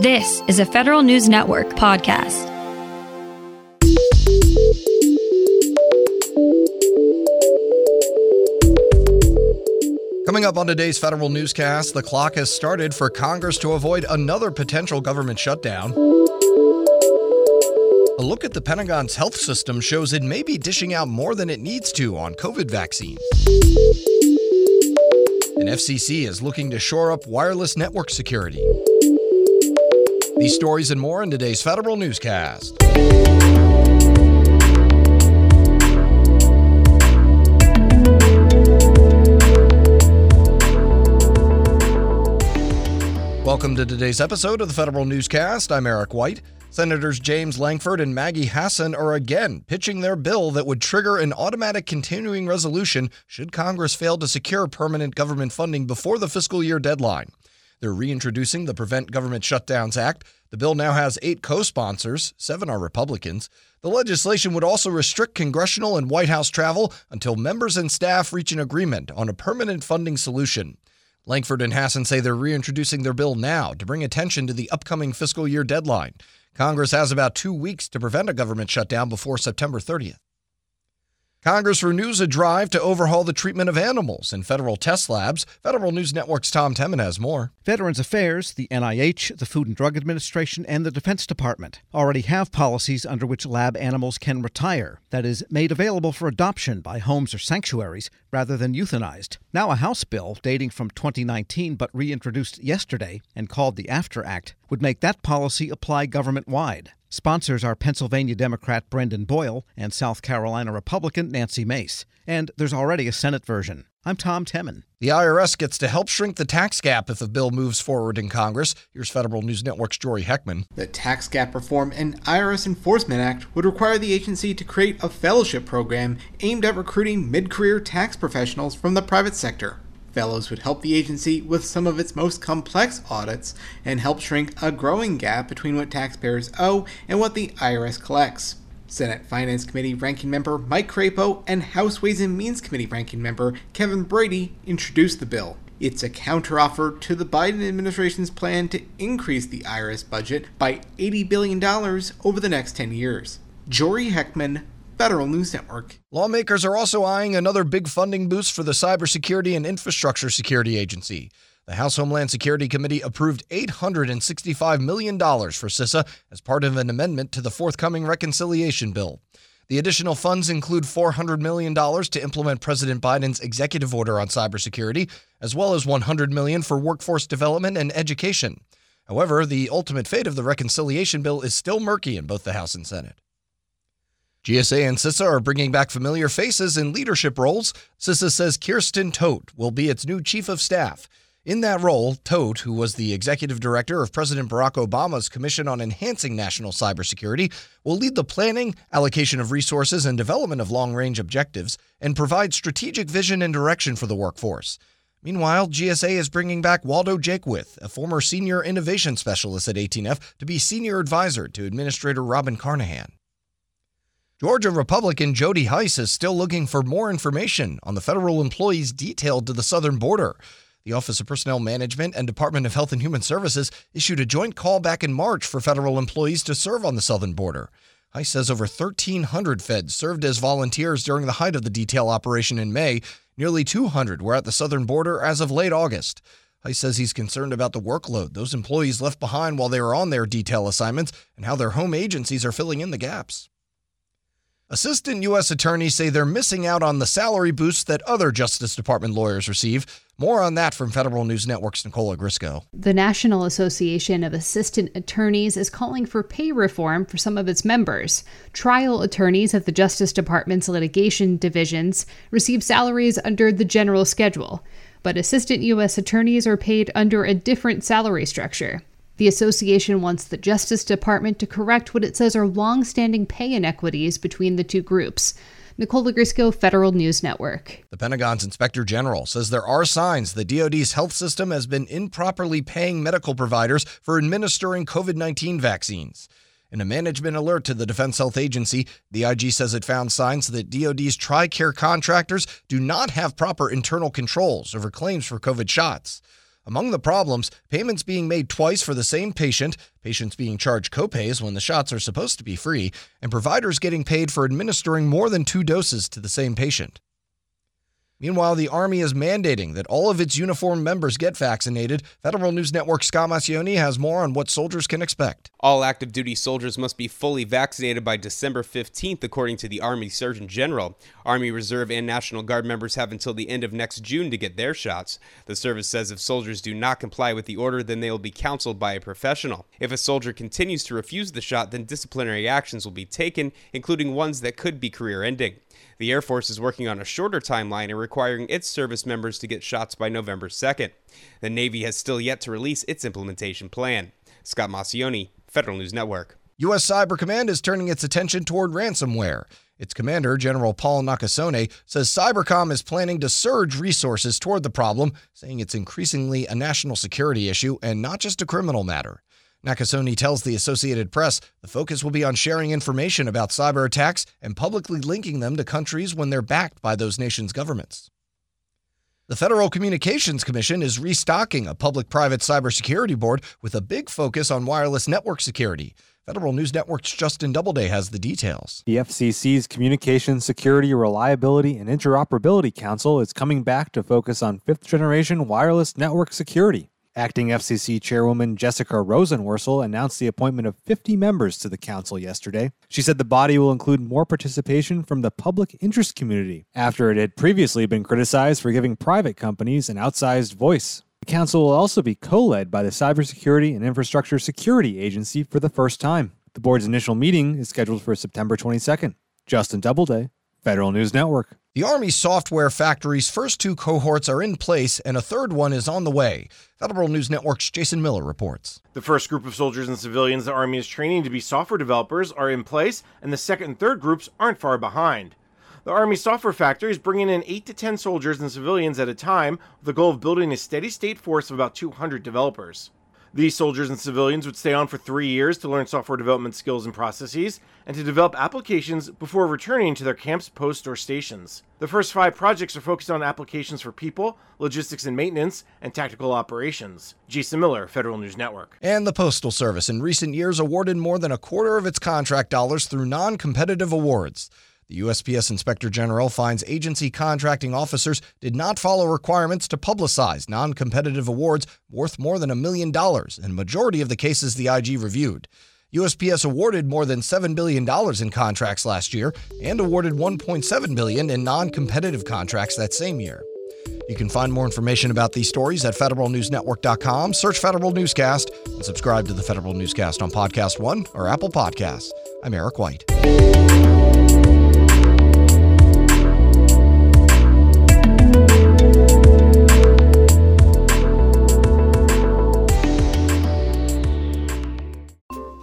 This is a Federal News Network podcast. Coming up on today's federal newscast, the clock has started for Congress to avoid another potential government shutdown. A look at the Pentagon's health system shows it may be dishing out more than it needs to on COVID vaccines. And FCC is looking to shore up wireless network security. These stories and more in today's Federal Newscast. Welcome to today's episode of the Federal Newscast. I'm Eric White. Senators James Lankford and Maggie Hassan are again pitching their bill that would trigger an automatic continuing resolution should Congress fail to secure permanent government funding before the fiscal year deadline. They're reintroducing the Prevent Government Shutdowns Act. The bill now has eight co sponsors, seven are Republicans. The legislation would also restrict congressional and White House travel until members and staff reach an agreement on a permanent funding solution. Lankford and Hassan say they're reintroducing their bill now to bring attention to the upcoming fiscal year deadline. Congress has about two weeks to prevent a government shutdown before September 30th. Congress renews a drive to overhaul the treatment of animals in federal test labs. Federal News Network's Tom Temin has more. Veterans Affairs, the NIH, the Food and Drug Administration, and the Defense Department already have policies under which lab animals can retire, that is, made available for adoption by homes or sanctuaries rather than euthanized. Now, a House bill dating from 2019 but reintroduced yesterday and called the AFTER Act would make that policy apply government wide. Sponsors are Pennsylvania Democrat Brendan Boyle and South Carolina Republican Nancy Mace. And there's already a Senate version. I'm Tom Temin. The IRS gets to help shrink the tax gap if a bill moves forward in Congress. Here's Federal News Network's Jory Heckman. The Tax Gap Reform and IRS Enforcement Act would require the agency to create a fellowship program aimed at recruiting mid career tax professionals from the private sector. Fellows would help the agency with some of its most complex audits and help shrink a growing gap between what taxpayers owe and what the IRS collects. Senate Finance Committee Ranking Member Mike Crapo and House Ways and Means Committee Ranking Member Kevin Brady introduced the bill. It's a counteroffer to the Biden administration's plan to increase the IRS budget by $80 billion over the next 10 years. Jory Heckman, Federal News Network. Lawmakers are also eyeing another big funding boost for the Cybersecurity and Infrastructure Security Agency. The House Homeland Security Committee approved $865 million for CISA as part of an amendment to the forthcoming reconciliation bill. The additional funds include $400 million to implement President Biden's executive order on cybersecurity, as well as 100 million for workforce development and education. However, the ultimate fate of the reconciliation bill is still murky in both the House and Senate. GSA and CISA are bringing back familiar faces in leadership roles. CISA says Kirsten Todt will be its new chief of staff. In that role, Todt, who was the executive director of President Barack Obama's Commission on Enhancing National Cybersecurity, will lead the planning, allocation of resources, and development of long range objectives and provide strategic vision and direction for the workforce. Meanwhile, GSA is bringing back Waldo Jaquith, a former senior innovation specialist at 18F, to be senior advisor to Administrator Robin Carnahan. Georgia Republican Jody Hice is still looking for more information on the federal employees detailed to the southern border. The Office of Personnel Management and Department of Health and Human Services issued a joint call back in March for federal employees to serve on the southern border. Hice says over 1,300 feds served as volunteers during the height of the detail operation in May. Nearly 200 were at the southern border as of late August. Hice says he's concerned about the workload those employees left behind while they were on their detail assignments and how their home agencies are filling in the gaps. Assistant U.S. attorneys say they're missing out on the salary boosts that other Justice Department lawyers receive. More on that from Federal News Network's Nicole Ogrysko. The National Association of Assistant Attorneys is calling for pay reform for some of its members. Trial attorneys at the Justice Department's litigation divisions receive salaries under the general schedule, but assistant U.S. attorneys are paid under a different salary structure. The association wants the Justice Department to correct what it says are long-standing pay inequities between the two groups. Nicole Ogrysko, Federal News Network. The Pentagon's Inspector General says there are signs the DoD's health system has been improperly paying medical providers for administering COVID 19 vaccines. In a management alert to the Defense Health Agency, the IG says it found signs that DoD's TRICARE contractors do not have proper internal controls over claims for COVID shots. Among the problems, payments being made twice for the same patient, patients being charged copays when the shots are supposed to be free, and providers getting paid for administering more than two doses to the same patient. Meanwhile, the Army is mandating that all of its uniformed members get vaccinated. Federal News Network Scott Maucione has more on what soldiers can expect. All active duty soldiers must be fully vaccinated by December 15th, according to the Army Surgeon General. Army Reserve and National Guard members have until the end of next June to get their shots. The service says if soldiers do not comply with the order, then they will be counseled by a professional. If a soldier continues to refuse the shot, then disciplinary actions will be taken, including ones that could be career ending. The Air Force is working on a shorter timeline and requiring its service members to get shots by November 2nd. The Navy has still yet to release its implementation plan. Scott Maucione, Federal News Network. U.S. Cyber Command is turning its attention toward ransomware. Its commander, General Paul Nakasone, says Cybercom is planning to surge resources toward the problem, saying it's increasingly a national security issue and not just a criminal matter. Nakasone tells the Associated Press the focus will be on sharing information about cyber attacks and publicly linking them to countries when they're backed by those nations' governments. The Federal Communications Commission is restocking a public private cybersecurity board with a big focus on wireless network security. Federal News Network's Justin Doubleday has the details. The FCC's Communications Security, Reliability, and Interoperability Council is coming back to focus on fifth generation wireless network security. Acting FCC Chairwoman Jessica Rosenworcel announced the appointment of 50 members to the council yesterday. She said the body will include more participation from the public interest community, after it had previously been criticized for giving private companies an outsized voice. The council will also be co led by the Cybersecurity and Infrastructure Security Agency for the first time. The board's initial meeting is scheduled for September 22nd. Justin Doubleday, Federal News Network. The Army Software Factory's first two cohorts are in place, and a third one is on the way. Federal News Network's Jason Miller reports. The first group of soldiers and civilians the Army is training to be software developers are in place, and the second and third groups aren't far behind. The Army Software Factory is bringing in 8 to 10 soldiers and civilians at a time with the goal of building a steady state force of about 200 developers. These soldiers and civilians would stay on for three years to learn software development skills and processes, and to develop applications before returning to their camps, posts, or stations. The first five projects are focused on applications for people, logistics and maintenance, and tactical operations. Jason Miller, Federal News Network. And the Postal Service in recent years awarded more than a quarter of its contract dollars through non competitive awards. The USPS Inspector General finds agency contracting officers did not follow requirements to publicize non competitive awards worth more than a million dollars in majority of the cases the IG reviewed. USPS awarded more than $7 billion in contracts last year and awarded 1.7 billion in non-competitive contracts that same year. You can find more information about these stories at federalnewsnetwork.com, search Federal Newscast, and subscribe to the Federal Newscast on Podcast One or Apple Podcasts. I'm Eric White.